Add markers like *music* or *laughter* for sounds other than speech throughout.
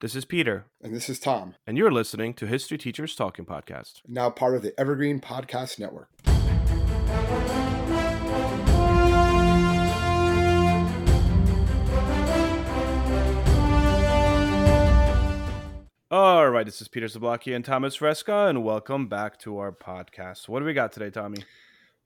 This is Peter. And this is Tom. And you're listening to History Teachers Talking Podcast. Now part of the Evergreen Podcast Network. All right, this is Peter Zablocki and Thomas Reska, and welcome back to our podcast. What do we got today, Tommy?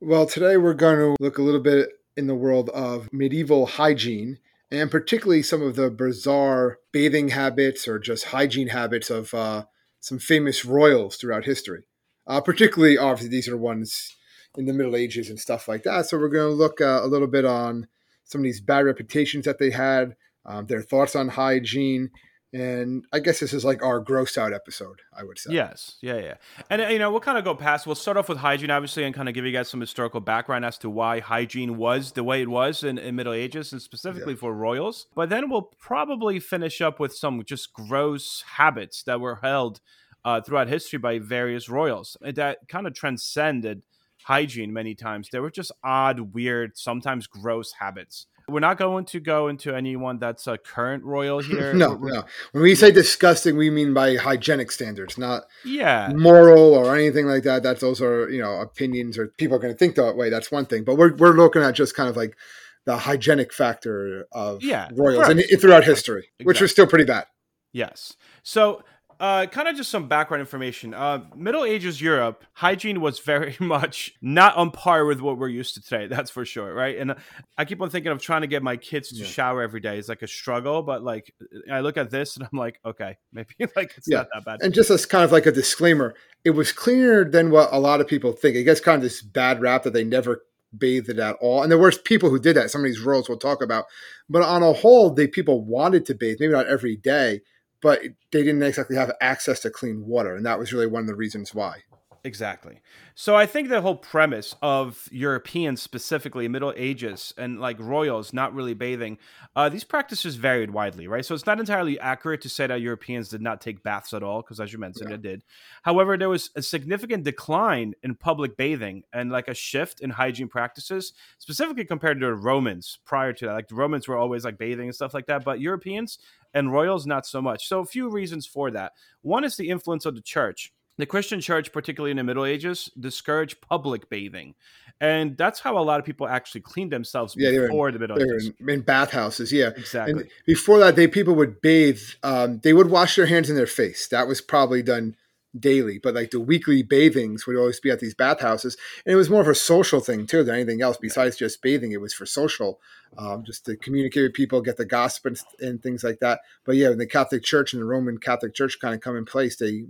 Well, today we're going to look a little bit in the world of medieval hygiene and particularly some of the bizarre bathing habits or just hygiene habits of uh, some famous royals throughout history. Uh, particularly, obviously, these are ones in the Middle Ages and stuff like that. So we're going to look uh, a little bit on some of these bad reputations that they had, um, their thoughts on hygiene, and I guess this is like our gross out episode, I would say. Yes. Yeah, yeah. And, uh, you know, we'll kind of go past, we'll start off with hygiene, obviously, and kind of give you guys some historical background as to why hygiene was the way it was in, in Middle Ages and specifically yeah. for royals. But then we'll probably finish up with some just gross habits that were held uh, throughout history by various royals that kind of transcended hygiene many times. They were just odd, weird, sometimes gross habits. We're not going to go into anyone that's a current royal *laughs* here. no, no. When we say disgusting, we mean by hygienic standards, not yeah moral or anything like that. That's those are you know opinions or people are going to think that way. That's one thing, but we're we're looking at just kind of like the hygienic factor of yeah, royals and throughout history, exactly. which was still pretty bad. Yes. So uh, kind of just some background information. Uh, Middle Ages Europe, hygiene was very *laughs* much not on par with what we're used to today. That's for sure, right? And I keep on thinking of trying to get my kids to yeah. shower every day. It's like a struggle, but like I look at this and I'm like, okay, *laughs* maybe like it's yeah. not that bad. And just as kind of like a disclaimer, it was cleaner than what a lot of people think. It gets kind of this bad rap that they never bathed at all. And there were people who did that. Some of these royals we'll talk about. But on a whole, the people wanted to bathe, maybe not every day but they didn't exactly have access to clean water, and that was really one of the reasons why. Exactly. So I think the whole premise of Europeans, specifically Middle Ages and like royals, not really bathing, uh, these practices varied widely, right? So it's not entirely accurate to say that Europeans did not take baths at all, because as you mentioned, yeah. it did. However, there was a significant decline in public bathing and like a shift in hygiene practices, specifically compared to the Romans prior to that. Like the Romans were always like bathing and stuff like that, but Europeans and royals not so much. So a few reasons for that. One is the influence of the church the Christian church, particularly in the Middle Ages, discouraged public bathing. And that's how a lot of people actually cleaned themselves yeah, before in, the Middle Ages. In, in bathhouses, yeah. Exactly. And before that, they people would bathe, um, they would wash their hands and their face. That was probably done daily, but like the weekly bathings would always be at these bathhouses. And it was more of a social thing too than anything else besides just bathing. It was for social, um, just to communicate with people, get the gospel and, and, things like that. But yeah, when the Catholic Church and the Roman Catholic Church kind of come in place, they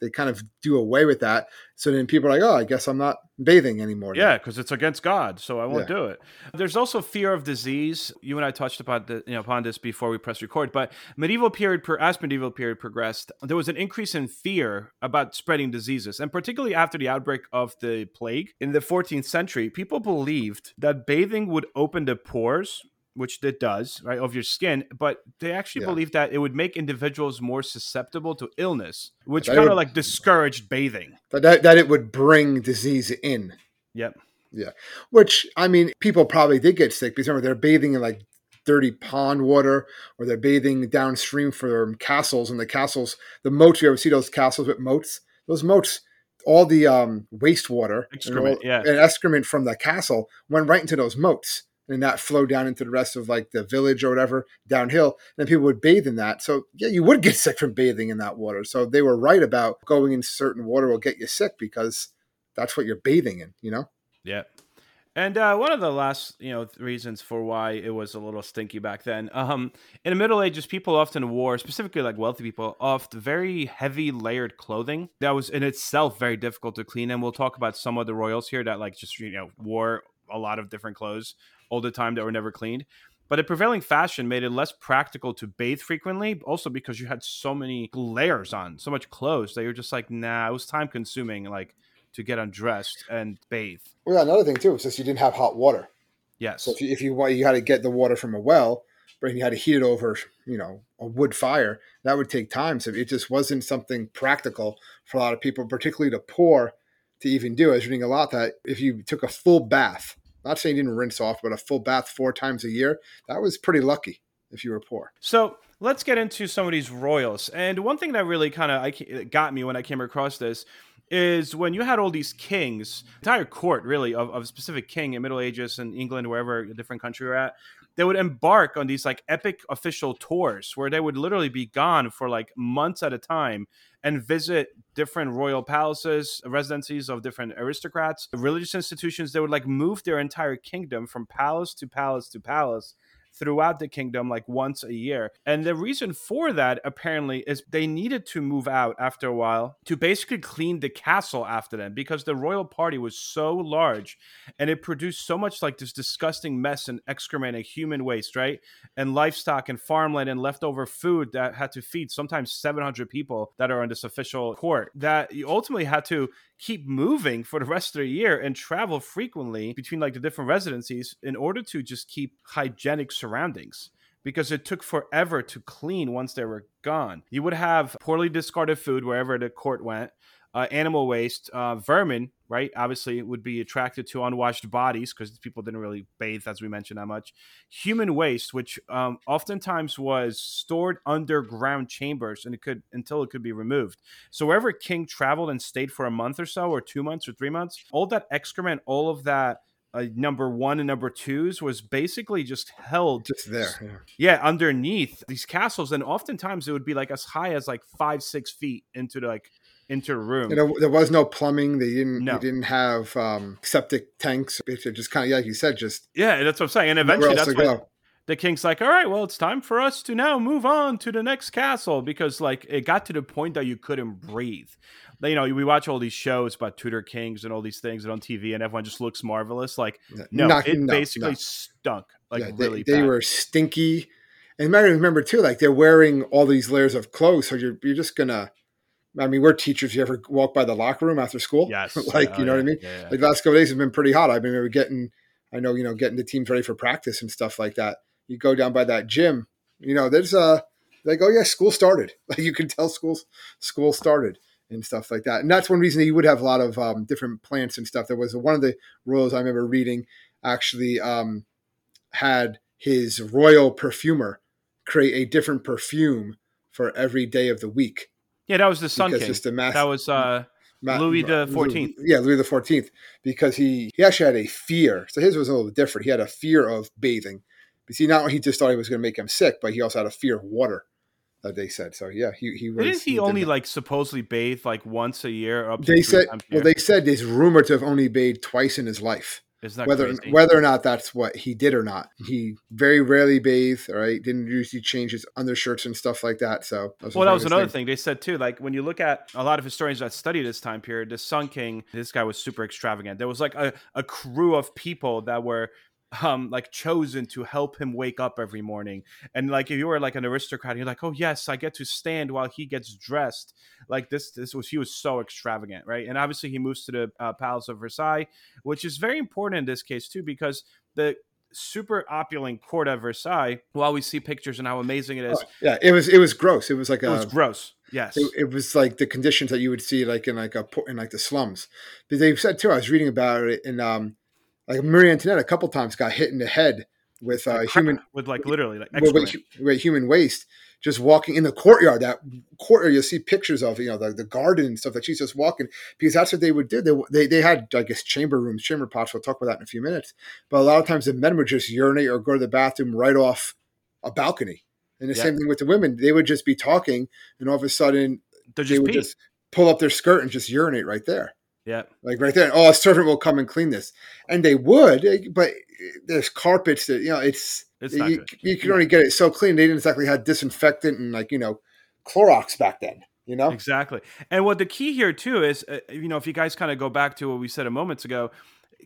they kind of do away with that. So then people are like, oh, I guess I'm not bathing anymore. Now. Yeah, because it's against God, so I won't yeah. do it. There's also fear of disease. You and I touched upon the, you know upon this before we press record. But medieval period, as medieval period progressed, there was an increase in fear about spreading diseases, and particularly after the outbreak of the plague in the 14th century, people believed that bathing would open the pores which it does, right, of your skin, but they actually yeah. believe that it would make individuals more susceptible to illness, which kind of like discouraged bathing. That, that it would bring disease in. Yep. Yeah. Which, I mean, people probably did get sick because remember, they're bathing in like dirty pond water or they're bathing downstream from castles and the castles, the moats, you ever see those castles with moats? Those moats, all the um, wastewater excrement, and, yeah. and excrement from the castle went right into those moats and that flow down into the rest of like the village or whatever downhill. And then people would bathe in that. So yeah, you would get *laughs* sick from bathing in that water. So they were right about going in certain water will get you sick because that's what you're bathing in, you know? Yeah. And uh, one of the last, you know, reasons for why it was a little stinky back then, um, in the Middle Ages, people often wore, specifically like wealthy people, oft very heavy layered clothing that was in itself very difficult to clean. And we'll talk about some of the royals here that like just you know wore a lot of different clothes all the time that were never cleaned. But a prevailing fashion made it less practical to bathe frequently, also because you had so many layers on, so much clothes that you're just like, nah, it was time consuming, like to get undressed and bathe. Well, yeah, another thing too is just you didn't have hot water. Yes. So if you, if you you had to get the water from a well, but you had to heat it over, you know, a wood fire, that would take time. So it just wasn't something practical for a lot of people, particularly the poor, to even do. I was reading a lot that if you took a full bath not saying you didn't rinse off, but a full bath four times a year, that was pretty lucky. if you were poor. So let's get into some of these royals. And one thing that really kind of got me when I came across this is when you had all these kings, entire court really of, of a specific king in Middle Ages in England, wherever a different country you're at, they would embark on these like epic official tours where they would literally be gone for like months at a time and visit different royal palaces, residencies of different aristocrats, religious institutions. They would like move their entire kingdom from palace to palace to palace throughout the kingdom like once a year. And the reason for that apparently is they needed to move out after a while to basically clean the castle after them because the royal party was so large and it produced so much like this disgusting mess and excrement and human waste, right? And livestock and farmland and leftover food that had to feed sometimes 700 people that are on this official court that you ultimately had to keep moving for the rest of the year and travel frequently between like the different residencies in order to just keep hygienic surroundings because it took forever to clean once they were gone. You would have poorly discarded food wherever the court went uh, animal waste, uh, vermin, right? Obviously, it would be attracted to unwashed bodies because people didn't really bathe, as we mentioned, that much. Human waste, which um, oftentimes was stored underground chambers, and it could until it could be removed. So wherever King traveled and stayed for a month or so, or two months or three months, all that excrement, all of that uh, number one and number twos was basically just held just there yeah. yeah. underneath these castles and oftentimes it would be like as high as like five six feet into the, like into a room. You know, there was no plumbing. They didn't. No. They didn't have um, septic tanks. It just kind of, like you said, just yeah. That's what I'm saying. And eventually, that's when the king's like, "All right, well, it's time for us to now move on to the next castle," because like it got to the point that you couldn't breathe. You know, we watch all these shows about Tudor kings and all these things and on TV, and everyone just looks marvelous. Like, no, Not, it no, basically no. stunk. Like, yeah, really, they, they were stinky. And you might remember too, like they're wearing all these layers of clothes, so you're you're just gonna I mean, we're teachers. You ever walk by the locker room after school? Yes. *laughs* like, you know yeah, what I mean? Yeah, yeah. Like the last couple days have been pretty hot. I mean, we were getting, I know, you know, getting the teams ready for practice and stuff like that. You go down by that gym, you know, there's a, like, oh yeah, school started. *laughs* Like you can tell schools, school started and stuff like that. And that's one reason that you would have a lot of um, different plants and stuff. There was one of the rules I remember reading actually um, had his royal perfumer create a different perfume for every day of the week yeah, that was the Sun King. Mass- that was uh, Louis the Fourteenth. Yeah, Louis the Fourteenth, because he he actually had a fear. So his was a little different. He had a fear of bathing. You see, not he just thought he was going to make him sick, but he also had a fear of water. That they said. So yeah, he he was. Didn't he, he only like supposedly bathe like once a year? Up they said. Well, they said he's rumored to have only bathed twice in his life whether crazy? whether or not that's what he did or not. Mm. He very rarely bathed, right? Didn't usually change his undershirts and stuff like that. So that well, that was another thing. thing. they said too. Like when you look at a lot of historians that study this time period, the Sun King, this guy was super extravagant. There was like a, a crew of people that were um like chosen to help him wake up every morning and like if you were like an aristocrat you're like oh yes i get to stand while he gets dressed like this this was he was so extravagant right and obviously he moves to the uh, palace of versailles which is very important in this case too because the super opulent court at Versailles. While we see pictures and how amazing it is, oh, yeah, it was it was gross. It was like it a, was gross. Yes, it, it, was like the conditions that you would see like in like a in like the slums. But they said too. I was reading about it in um like Marie Antoinette a couple times got hit in the head with uh, human with like literally like with, with, with, human waste just walking in the courtyard that courtyard you'll see pictures of you know the, the garden and stuff that she's just walking because that's what they would do they, they, they had i guess chamber rooms chamber pots we'll talk about that in a few minutes but a lot of times the men would just urinate or go to the bathroom right off a balcony and the yeah. same thing with the women they would just be talking and all of a sudden they would pee. just pull up their skirt and just urinate right there yeah. Like right there. Oh, a servant will come and clean this. And they would, eh, but there's carpets that, you know, it's, it's you, you, can only get it so clean. They didn't exactly have disinfectant and like, you know, Clorox back then, you know? Exactly. And what the key here too is, uh, you know, if you guys kind of go back to what we said a moments ago,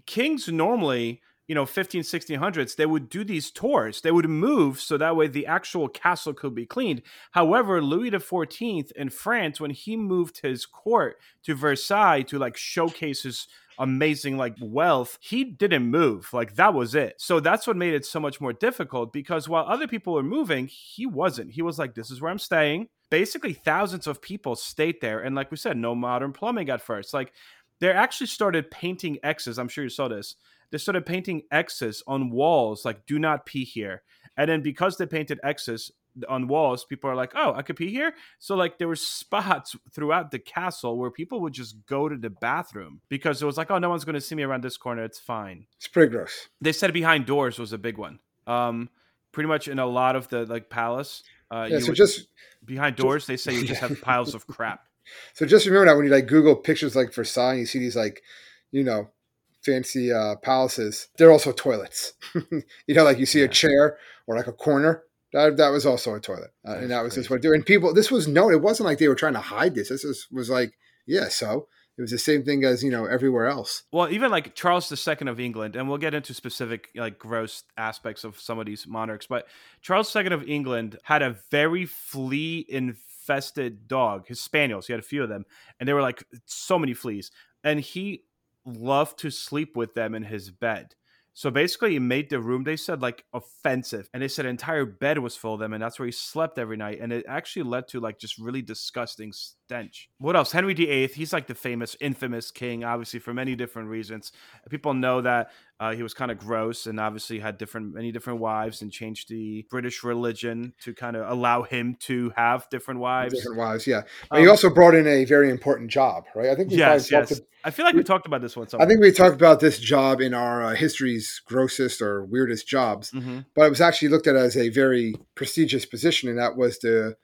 kings normally you know 15 1600s they would do these tours. They would move so that way the actual castle could be cleaned. However louis xiv in france when he moved his court to versailles to like showcase his amazing like wealth he didn't move. Like that was it. So that's what made it so much more difficult because while other people were moving he wasn't. He was like this is where i'm staying. Basically thousands of people stayed there. And like we said no modern plumbing at first. Like they actually started painting x's. I'm sure you saw this they started painting X's on walls like "Do not pee here," And then because they painted X's on walls, people are like, "Oh, I could pee here." So like there were spots throughout the castle where people would just go to the bathroom because it was like, "Oh, no one's going to see me around this corner. It's fine." It's pretty gross. They said behind doors was a big one. Um, pretty much in a lot of the like palace. Uh, Yeah, so would- just behind doors, they say you just have piles of crap. *laughs* so just remember that when you like Google pictures like Versailles, you see these like, you know, fancy uh, palaces. They're also toilets. *laughs* you know, like you see Yeah. a chair or like a corner. That, that was also a toilet, uh, and that was just what do. And people, this was no, it wasn't like they were trying to hide this. This was, was like, yeah, so it was the same thing as you know everywhere else. Well, even like Charles II of England, and we'll get into specific like gross aspects of some of these monarchs, but Charles II of England had a very flea infested dog, his spaniels. He had a few of them, and they were like so many fleas, and he loved to sleep with them in his bed. So basically, he made the room, they said, like offensive. And they said entire bed was full of them, and that's where he slept every night. And it actually led to like just really disgusting stench. What else? Henry VIII, he's like the famous, infamous king, obviously, for many different reasons. People know that uh, he was kind of gross and obviously had different, many different wives and changed the British religion to kind of allow him to have different wives. Different wives, yeah. But Um, he also brought in a very important job, right? I think we yes, yes. I feel like we talked about this one. I think we talked about this job in our uh, history's grossest or weirdest jobs, hmm but it was actually looked at as a very prestigious position, and that was the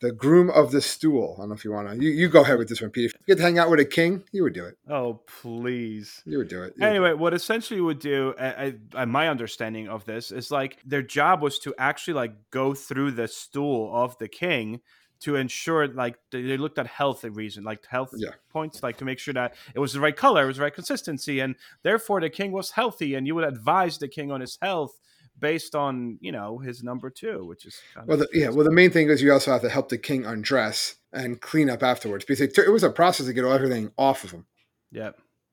the groom of the stool. I don't know if you want to. You, you go ahead with this one, Pete. If you could hang out with a king, you would do it. Oh, please. You would do it. You would do Anyway, what essentially would do, I, I, my understanding of this is like their job was to actually like go through the stool of the king to ensure like they, they looked at health reason, like health Yeah. points, like to make sure that it was the right color, it was the right consistency, and therefore the king was healthy, and you would advise the king on his health based on you know his number two, which is kind Well, of the, yeah. Well, the main thing is you also have to help the king undress and clean up afterwards because it, it was a process to get everything off of him yeah.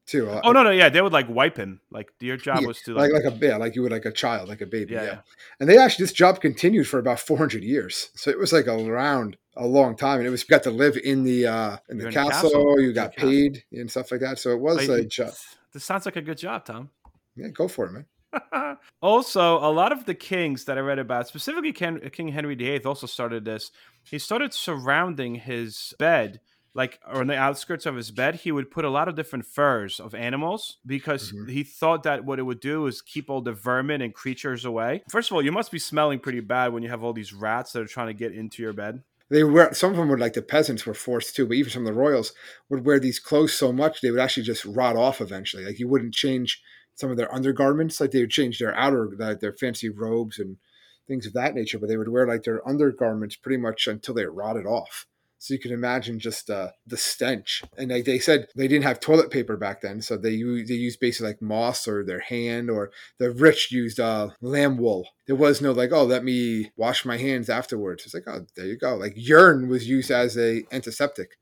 too. Uh, Oh no, no, yeah, they would like wipe him. Like your job Yeah, was to like like, like a yeah, like you would like a child, like a baby. yeah, Yeah, yeah. and they actually this job continued for about 400 years, so it was like around a long time, and it was you got to live in the uh in the You're in the castle, castle. you got the castle. paid and stuff like that. So it was Like, a job. This sounds like a good job, Tom. Yeah, go for it, man. *laughs* also, a lot of the kings that I read about, specifically Ken, King Henry VIII, also started this. He started surrounding his bed, like on the outskirts of his bed, he would put a lot of different furs of animals because Mhm. he thought that what it would do is keep all the vermin and creatures away. First of all, you must be smelling pretty bad when you have all these rats that are trying to get into your bed. They were some of them would like the peasants were forced to, but even some of the royals would wear these clothes so much they would actually just rot off eventually. Like you wouldn't change some of their undergarments, like they would change their outer their, their fancy robes and things of that nature, but they would wear like their undergarments pretty much until they rotted off. So you can imagine just uh, the stench. And like they said, they didn't have toilet paper back then, so they they used basically like moss or their hand, or the rich used uh, lamb wool. There was no like, oh, let me wash my hands afterwards. It's like, oh, there you go. Like urine was used as a antiseptic.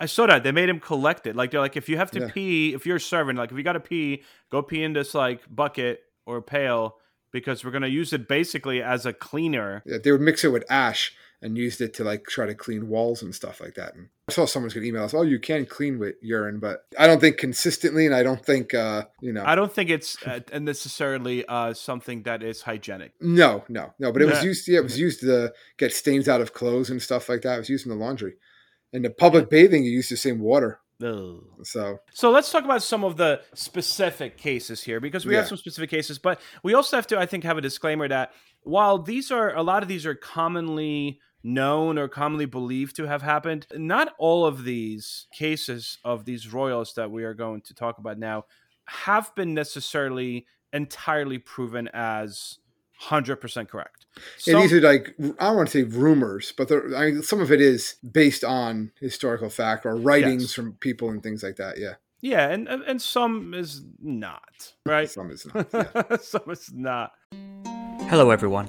I saw that they made him collect it. Like they're like, if you have to Yeah. pee, if you're a servant, like if you got to pee, go pee in this like bucket or pail because we're gonna use it basically as a cleaner. Yeah, they would mix it with ash and used it to like try to clean walls and stuff like that. And I saw someone's gonna email us, oh, you can clean with urine, but I don't think consistently, and I don't think uh, you know. I don't think it's uh, necessarily uh, something that is hygienic. No, no, no. But it was used. Yeah, it was used to get stains out of clothes and stuff like that. It was used in the laundry. In the public bathing, you used the same water. Ugh. So So let's talk about some of the specific cases here because we have some specific cases, but we also have to, I think, have a disclaimer that while these are a lot of these are commonly known or commonly believed to have happened, not all of these cases of these royals that we are going to talk about now have been necessarily entirely proven as 100% correct. yeah, Some- these are like I don't want to say rumors, but they're- I mean, some of it is based on historical fact or writings Yes. from people and things like that. Yeah, yeah, and, and and some is not, right? some is not. Yeah. *laughs* some is not. Hello, everyone.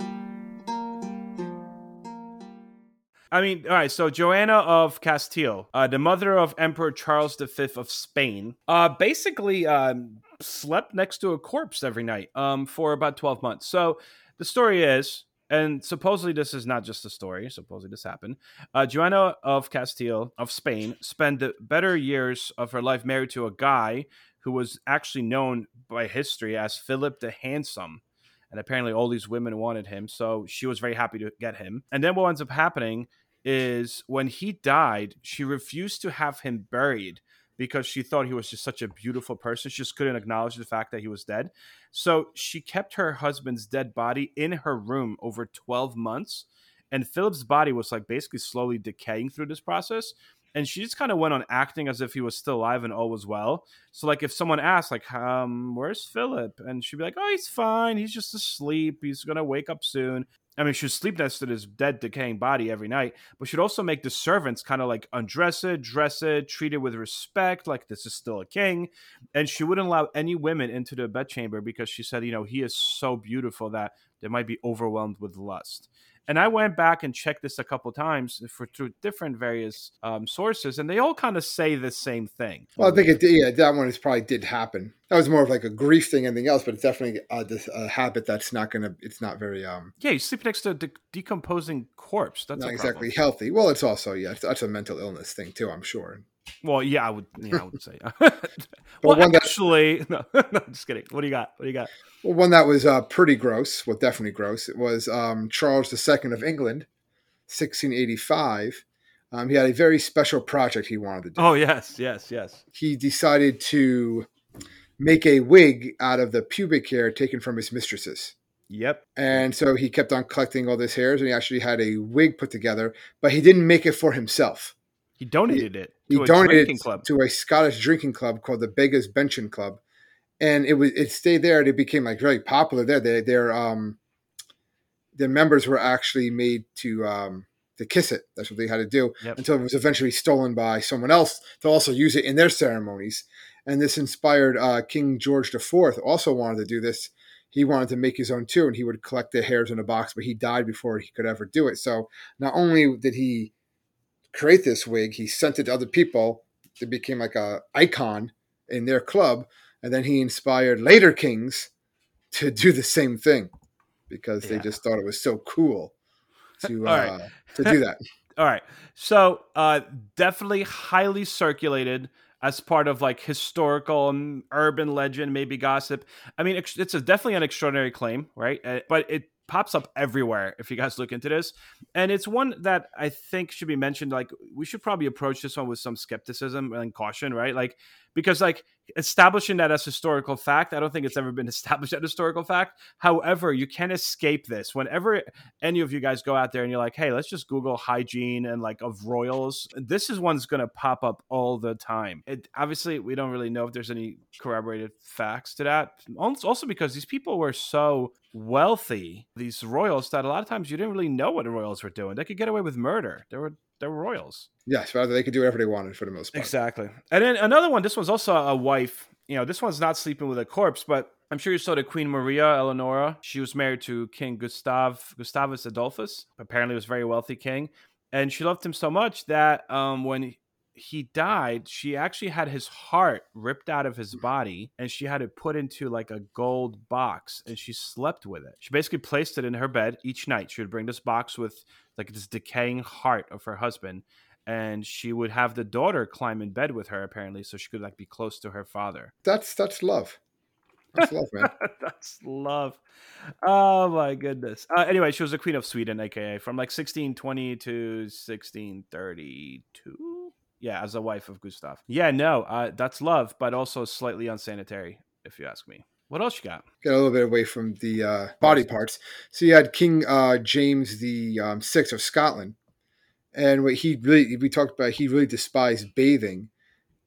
I mean, all right. So Joanna of Castile, uh, the mother of Emperor Charles V of Spain, uh, basically um, slept next to a corpse every night um, for about twelve months. So the story is, and supposedly this is not just a story. Supposedly this happened. Uh, Joanna of Castile of Spain spent the better years of her life married to a guy who was actually known by history as Philip the Handsome and apparently all these women wanted him so she was very happy to get him and then what ends up happening is when he died she refused to have him buried because she thought he was just such a beautiful person. She just couldn't acknowledge the fact that he was dead. So she kept her husband's dead body in her room over 12 months and philip's body was like basically slowly decaying through this process. And she just kind of went on acting as if he was still alive and all was well. So like if someone asked like um where's Philip? and she'd be like oh he's fine. He's just asleep. He's gonna wake up soon. I mean she'd sleep next to his dead decaying body every night, but she'd also make the servants kind of like undress it, dress it, treat it with respect like this is still a king, and she wouldn't allow any women into the bedchamber because she said you know he is so beautiful that they might be overwhelmed with lust. And I went back and checked this a couple times for through different various um, sources, and they all kind of say the same thing. Well, I think it did, yeah, that one is probably did happen. That was more of like a grief thing, anything else, but it's definitely a, a habit that's not gonna. It's not very. um Yeah, you sleep next to a de- decomposing corpse. That's not exactly healthy. Well, it's also yeah, that's a mental illness thing too. I'm sure. Well, yeah, I would. Yeah, I would say. *laughs* well, one actually, that, *laughs* no, *laughs* no, just kidding. What do you got? What do you got? Well, one that was uh, pretty gross. Well, definitely gross. It was um, Charles II of England, 1685. Um, he had a very special project he wanted to do. Oh yes, yes, yes. He decided to make a wig out of the pubic hair taken from his mistresses. Yep. And so he kept on collecting all these hairs, and he actually had a wig put together, but he didn't make it for himself. He donated it. he donated it club. to a Scottish drinking club called the Beggar's Benison Club, and it was it stayed there. and It became like very popular there. They, their um, their members were actually made to um, to kiss it. That's what they had to do yep. until it was eventually stolen by someone else to also use it in their ceremonies. And this inspired uh, King George IV. Also wanted to do this. He wanted to make his own too, and he would collect the hairs in a box. But he died before he could ever do it. So not only did he create this wig. He sent it to other people. It became like a icon in their club, and then he inspired later kings to do the same thing because yeah. they just thought it was so cool to *laughs* uh, right. to do that. *laughs* All right, so uh, definitely highly circulated as part of like historical um, urban legend, maybe gossip. I mean, it's a, definitely an extraordinary claim, right? Uh, but it pops up everywhere if you guys look into this. And it's one that i think should be mentioned like we should probably approach this one with some skepticism and caution right? Like because like establishing that as historical fact i don't think it's ever been *laughs* established as historical fact. However you can't escape this. Whenever any of you guys go out there and you're like hey let's just google hygiene and like of royals this is one's going to pop up all the time. It obviously we don't really know if there's any corroborated facts to that. Also because these people were so wealthy these royals that a lot of times you didn't really know what the royals were doing. They could get away with murder. They were they were royals. Yes, rather they could do whatever they wanted for the most part. Exactly. And then another one. This one's also a wife. You know, this one's not sleeping with a corpse, but I'm sure you saw the Queen Maria Eleonora. She was married to King Gustav Gustavus Adolphus. Apparently, was a very wealthy king, and she loved him so much that um, when he died, she actually had his heart ripped out of his body and she had it put into like a gold box and she slept with it. She basically placed it in her bed each night. She would bring this box with like this decaying heart of her husband and she would have the daughter climb in bed with her apparently so she could like be close to her father. That's that's love. That's love, man. *laughs* That's love. Oh my goodness. Uh, anyway, she was a queen of Sweden, aka from like 1620 to 1632 yeah, as a wife of Gustav. Yeah, no, uh, that's love, but also slightly unsanitary, if you ask me. What else you got? Get a little bit away from the uh, body parts. So you had King uh, James the um, Sixth of Scotland, and what he really we talked about, he really despised bathing,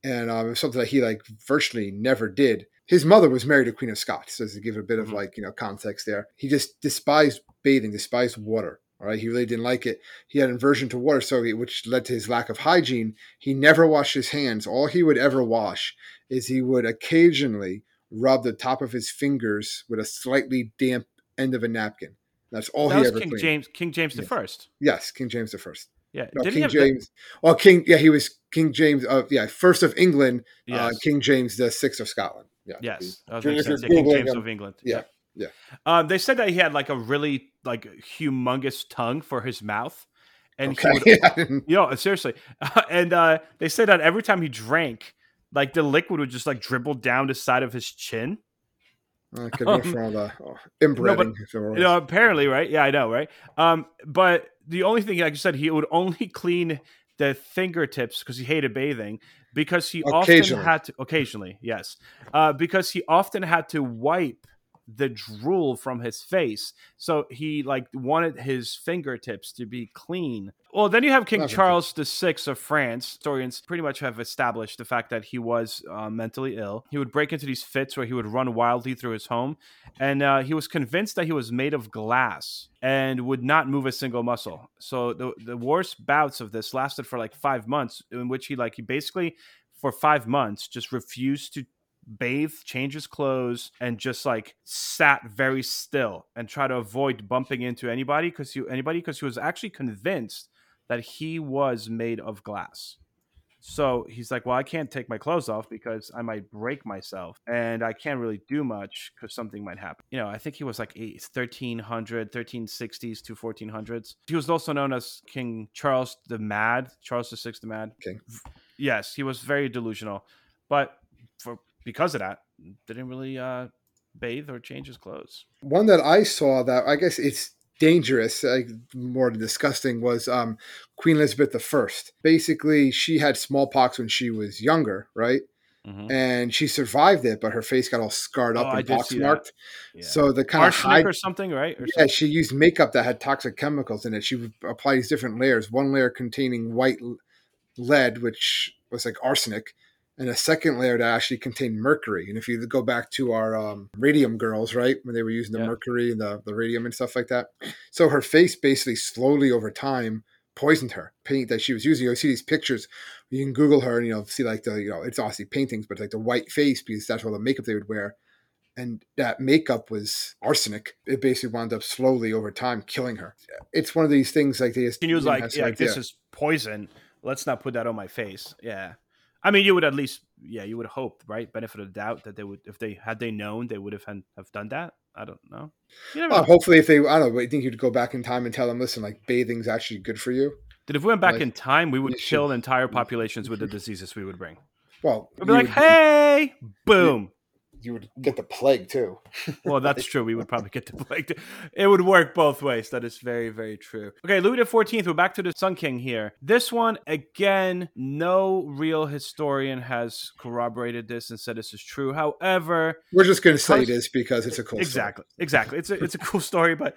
and uh, it was something that he like virtually never did. His mother was married to Queen of Scots, so to give a bit mm-hmm. of like you know context there. He just despised bathing, despised water. All right, he really didn't like it. He had aversion to water, so he, which led to his lack of hygiene. He never washed his hands. All he would ever wash is he would occasionally rub the top of his fingers with a slightly damp end of a napkin. That's all that he ever King cleaned. James King James the First. Yes, King James the First. Yeah, No, King have the- James. well, King. Yeah, he was King James of yeah, first of England. Uh, King James the sixth of Scotland. Yeah. Yes, that If makes sense. Yeah, King James him- of England. Yeah, yeah. Um, they said that he had like a really like humongous tongue for his mouth, and Okay. he would, *laughs* Yeah, you know, seriously. *laughs* and uh, they said that every time he drank, like the liquid would just like dribble down the side of his chin. *laughs* Uh, could be from oh, inbreeding. it were You know, apparently, right? Yeah, I know, right? Um, but the only thing, like you said, he would only clean the fingertips because he hated bathing because he often had to occasionally, yes, uh, because he often had to wipe the drool from his face. So he like wanted his fingertips to be clean. Well, then you have King. Charles VI of France. Historians pretty much have established the fact that he was uh, mentally ill. He would break into these fits where he would run wildly through his home, and uh, he was convinced that he was made of glass and would not move a single muscle. So the the worst bouts of this lasted for like five months, in which he like he basically for five months just refused to bathe, change his clothes, and just like sat very still and try to avoid bumping into anybody because he anybody because he was actually convinced that he was made of glass. So he's like, well, I can't take my clothes off because I might break myself, and I can't really do much because something might happen. You know, I think he was like eight, 1300, 1360s to 1400s. He was also known as King Charles the Mad, Charles the Sixth the Mad. King. Yes, he was very delusional, but for because of that, didn't really uh, bathe or change his clothes. One that I saw that I guess it's dangerous, like more disgusting, was um, Queen Elizabeth I. Basically, she had smallpox when she was younger, right? Mhm. And she survived it, but her face got all scarred up Oh, and that. poxmarked. Yeah. So the kind of arsenic hide, or something, right? Or yeah, she used makeup that had toxic chemicals in it. She would apply these different layers. One layer containing white lead, which was like arsenic, and a second layer to actually contain mercury. And if you go back to our um, radium girls, right, when they were using the Yeah. mercury and the, the radium and stuff like that, so her face basically slowly over time poisoned her. Paint that she was using. You'll see these pictures. You can Google her and you know see like the you know it's obviously paintings, but like the white face because that's all the makeup they would wear. And that makeup was arsenic. It basically wound up slowly over time killing her. It's one of these things like they just She was like, yeah, like, this is poison. Let's not put that on my face. Yeah. I mean, you would at least, yeah, you would hope, right? Benefit of the doubt that they would, if they had they known, they would have had, have done that. I don't know. Uh, know. hopefully, if they, I don't know, I think you'd go back in time and tell them, listen, like bathing's actually good for you. That if we went back like, in time, we would kill should- entire *laughs* populations with the diseases we would bring. Well, We'd be like, would, hey, boom. You would get the plague too. *laughs* Well, that's true. We would probably get the plague. Too. It would work both ways. That is very, very true. Okay, Louis XIV. We're back to the Sun King here. This one, again, no real historian has corroborated this and said this is true. However, We're just going to say Because- this because it's a cool story. exactly, exactly. It's a it's a cool story, but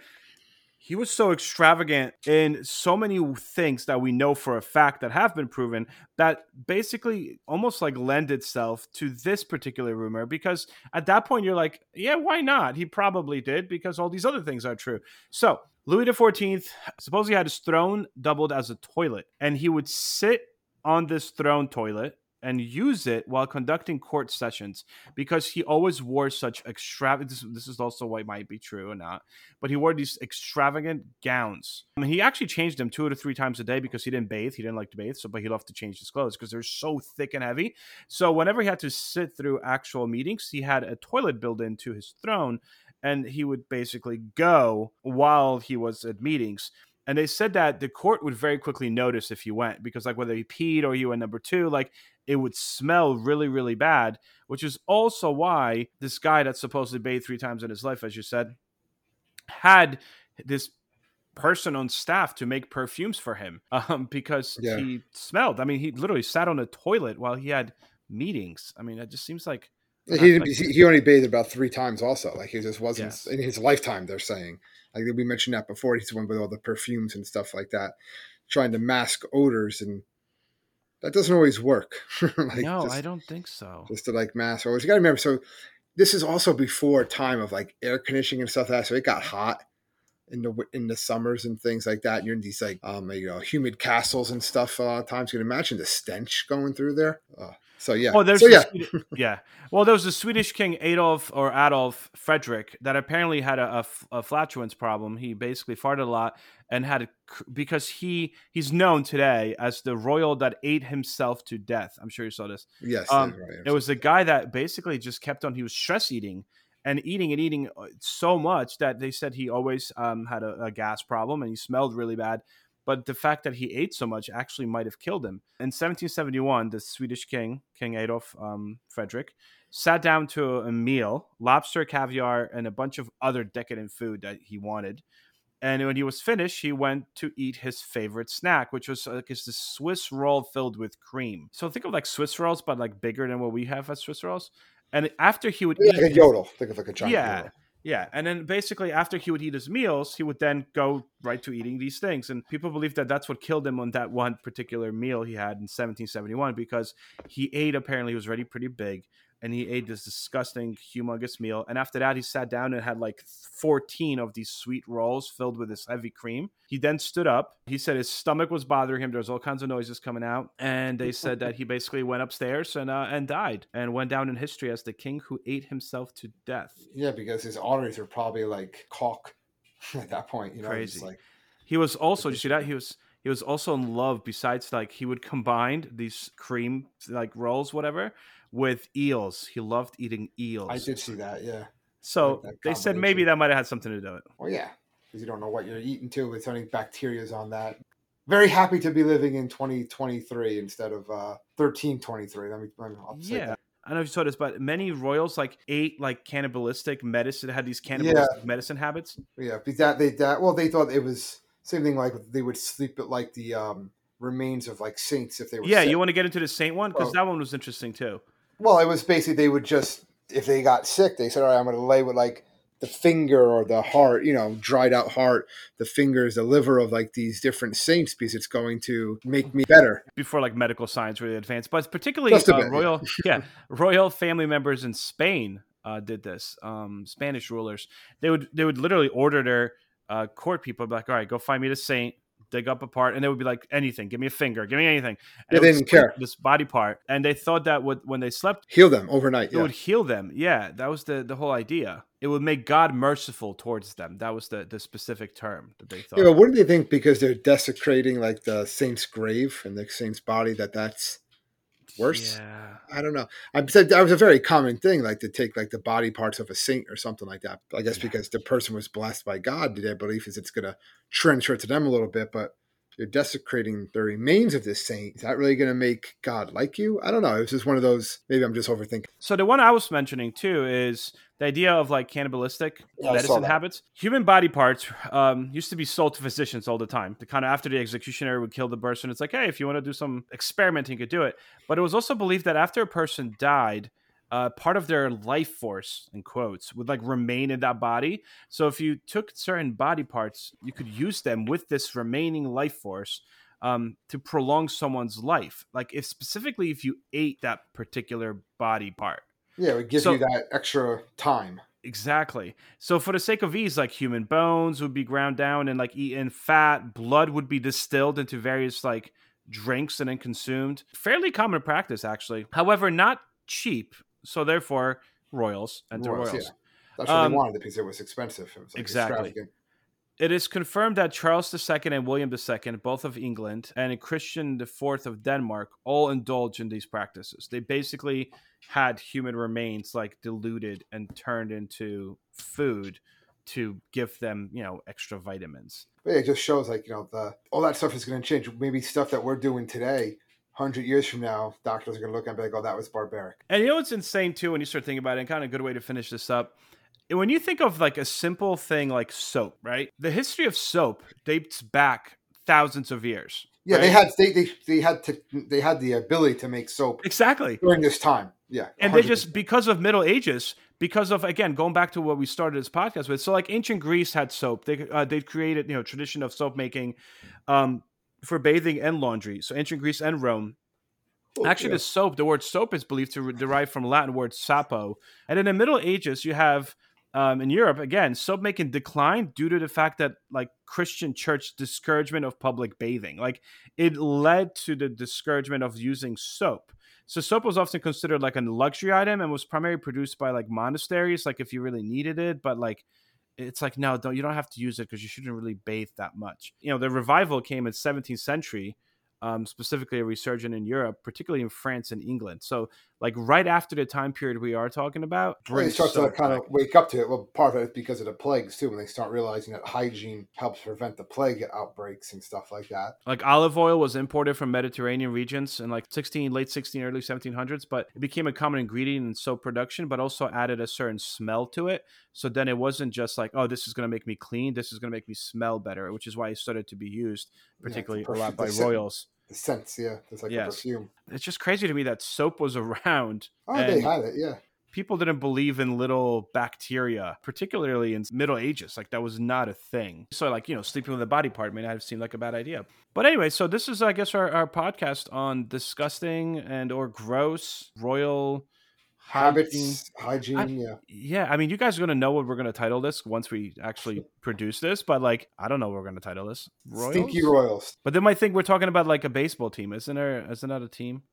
he was so extravagant in so many things that we know for a fact that have been proven that basically almost like lend itself to this particular rumor because at that point you're like yeah why not? He probably did because all these other things are true. So louis xiv supposedly had his throne doubled as a toilet and he would sit on this throne toilet and use it while conducting court sessions because he always wore such extravagant this, this is also what might be true or not but he wore these extravagant gowns. I mean, he actually changed them two to three times a day because he didn't bathe he didn't like to bathe so but he loved to change his clothes because they're so thick and heavy. So whenever he had to sit through actual meetings he had a toilet built into his throne and he would basically go while he was at meetings. And they said that the court would very quickly notice if you went because like whether he peed or you went number two like it would smell really really bad which is also why this guy that supposedly bathed three times in his life as you said had this person on staff to make perfumes for him *laughs* um, because Yeah. he smelled i mean he literally sat on a toilet while he had meetings i mean it just seems like He, didn't- he he only bathed about three times also. Like he just wasn't Yes. in his lifetime, they're saying. Like we mentioned that before. He's the one with all the perfumes and stuff like that, trying to mask odors and that doesn't always work. *laughs* like no just, i don't think so just to like mask always. You gotta remember, so this is also before time of like air conditioning and stuff like that. So it got hot in the in the summers and things like that. And you're in these like um you know humid castles and stuff a lot of times. You can imagine the stench going through there. Uh, so yeah. Oh, there's so yeah. Swedi- *laughs* yeah. Well, there was the Swedish king Adolf or Adolf Frederick that apparently had a flatulence problem. He basically farted a lot, and had because he he's known today as the royal that ate himself to death. I'm sure you saw this. Yes, Um, right. It was the guy that basically just kept on. He was stress eating and eating and eating uh, so much that they said he always um, had a, a gas problem and he smelled really bad. But the fact that he ate so much actually might have killed him. In 1771, the Swedish king, King Adolf um, Frederick, sat down to a meal, lobster, caviar, and a bunch of other decadent food that he wanted. And when he was finished, he went to eat his favorite snack, which was like it's this Swiss roll filled with cream. So think of like Swiss rolls, but like bigger than what we have as Swiss rolls. And after he would Yeah, eat like a yodel. Think of like a giant Yeah. yodel. yeah, and then basically after he would eat his meals, he would then go right to eating these things. And people believe that that's what killed him on that one particular meal he had in 1771 because he ate apparently he was already pretty big and he ate this disgusting humongous meal. And after that, he sat down and had like 14 of these sweet rolls filled with this heavy cream. He then stood up. He said his stomach was bothering him. There was all kinds of noises coming out, and they said that he basically went upstairs and uh, and died and went down in history as the king who ate himself to death. Yeah, because his arteries are probably like caulk *laughs* at that point. You know, Crazy. like He was also, did you see that? He was he was also in love. Besides, like he would combine these cream like rolls, whatever, with eels. He loved eating eels. I did see that. Yeah. So like that they said maybe that might have had something to do with it. Well, yeah, because you don't know what you're eating too. With any bacteria's on that. Very happy to be living in 2023 instead of uh 1323. Let me. Let me Yeah. that. I don't know if you saw this, but many royals like ate like cannibalistic medicine, had these cannibalistic medicine habits. Yeah, because that they that well they thought it was same thing like they would sleep at like the um remains of like saints if they were Yeah, sick. you want to get into the saint one because Well- that one was interesting too. Well, it was basically they would just if they got sick, they said, "All right, I'm going to lay with like the finger or the heart, you know, dried out heart, the fingers, the liver of like these different saints because it's going to make me better." before like medical science really advanced, but particularly uh, royal, *laughs* yeah, royal family members in Spain uh, did this. Um, Spanish rulers they would they would literally order their uh, court people be like, all right, go find me the saint, dig up a part, and they would be like, anything, give me a finger, give me anything. They And would didn't care. this body part, and they thought that would when they slept, Heal them overnight. it Yeah. would heal them. Yeah, that was the the whole idea. It would make God merciful towards them. That was the the specific term that they thought. Yeah, but wouldn't they think because they're desecrating like the saint's grave and the saint's body that that's worse? Yeah. I don't know. I said that was a very common thing, like to take like the body parts of a saint or something like that. I guess Yeah. because the person was blessed by God, their belief is it's going to transfer to them a little bit. But you're desecrating the remains of this saint. Is that really going to make God like you? I don't know. It was just one of those. Maybe I'm just overthinking. So the one I was mentioning too is the idea of like cannibalistic Yeah, medicine habits. Human body parts um, used to be sold to physicians all the time. The kind of after the executioner would kill the person, it's like, hey, if you want to do some experimenting, you could do it. But it was also believed that after a person died, uh, part of their life force, in quotes, would like remain in that body. So if you took certain body parts, you could use them with this remaining life force um, to prolong someone's life. Like if specifically if you ate that particular body part. Yeah, it would give So- you that extra time. Exactly. So for the sake of ease, like human bones would be ground down and like eaten, fat, blood would be distilled into various like drinks and then consumed. Fairly common practice, actually. However, not cheap. So therefore, royals and the Royals, royals. yeah. That's what Um, they wanted because it was expensive. It was like exactly. It is confirmed that Charles II and William II, both of England, and Christian IV of Denmark, all indulge in these practices. They basically had human remains like diluted and turned into food to give them, you know, extra vitamins. But yeah, it just shows like you know the all that stuff is going to change. Maybe stuff that we're doing today, hundred years from now, doctors are going to look and be like, "Oh, that was barbaric." And you know what's insane too when you start thinking about it, and kind of a good way to finish this up. When you think of like a simple thing like soap, right? The history of soap dates back thousands of years. Yeah, they had they, they they had to they had the ability to make soap exactly. during this time. Yeah, and they 100. just because of middle ages because of again going back to what we started this podcast with so like ancient greece had soap they uh, they created you know tradition of soap making um for bathing and laundry so ancient greece and rome actually Yeah. the soap the word soap is believed to derive from latin word sapo and in the middle ages you have um, in Europe, again, soap making declined due to the fact that like Christian church discouragement of public bathing, like it led to the discouragement of using soap. So soap was often considered like a luxury item and was primarily produced by like monasteries, like if you really needed it. But like it's like no, don't you don't have to use it because you shouldn't really bathe that much. You know, the revival came in 17th century, um, specifically a resurgence in Europe, particularly in France and England. So, like right after the time period we are talking about, they start to kind of wake up to it. Well, part of it is because of the plagues too. When they start realizing that hygiene helps prevent the plague outbreaks and stuff like that. like olive oil was imported from Mediterranean regions in like 16 late 16 early 1700s, but it became a common ingredient in soap production, but also added a certain smell to it. So then it wasn't just like, oh, this is going to make me clean. This is going to make me smell better, which is why it started to be used, particularly a lot by *laughs* royals. The scents, yeah, it's like Yes. a perfume. It's just crazy to me that soap was *laughs* around. Oh, they had it, yeah. people didn't believe in little bacteria, particularly in Middle Ages. Like that was not a thing. So like, you know, sleeping with a body part may not have seemed like a bad idea. But anyway, so this is I guess our, our podcast on disgusting and or gross royal. Habits, hygiene, yeah. Yeah, I mean, you guys are gonna know what we're gonna title this once we actually *laughs* produce this, but like, I don't know what we're gonna title this. Royals? Stinky Royals. But they might think we're talking about like a baseball team, isn't there? Isn't that a team?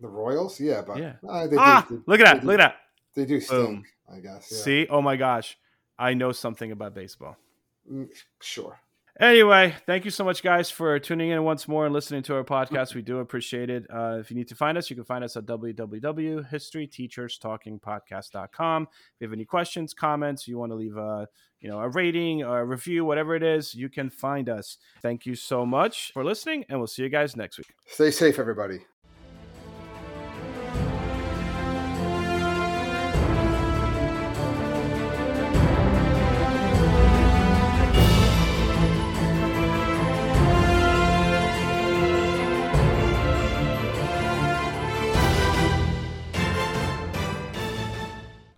The Royals, yeah, but Yeah. uh, they ah, do, look at that! do- Look at that! They do stink, Boom. I guess. Yeah. See? Oh my gosh, I know something about baseball. Mm, Sure. Anyway, thank you so much, guys, for tuning in once more and listening to our podcast. We do appreciate it. Uh, if you need to find us, you can find us at www.historyteacherstalkingpodcast.com. If you have any questions, comments, you want to leave a you know a rating or a review, whatever it is, you can find us. Thank you so much for listening, and we'll see you guys next week. Stay safe, everybody.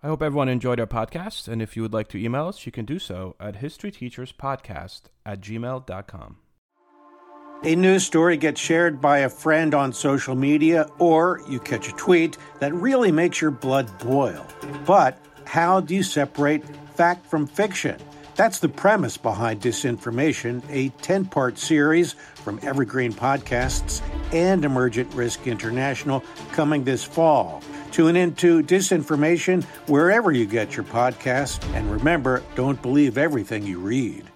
I hope everyone enjoyed our podcast, and if you would like to email us, you can do so at historyteacherspodcast at gmail.com. A news story gets shared by a friend on social media, or you catch a tweet that really makes your blood boil. But how do you separate fact from fiction? That's the premise behind Disinformation, a 10 part series from Evergreen Podcasts and Emergent Risk International coming this fall. Tune into Disinformation wherever you get your podcasts, and remember don't believe everything you read.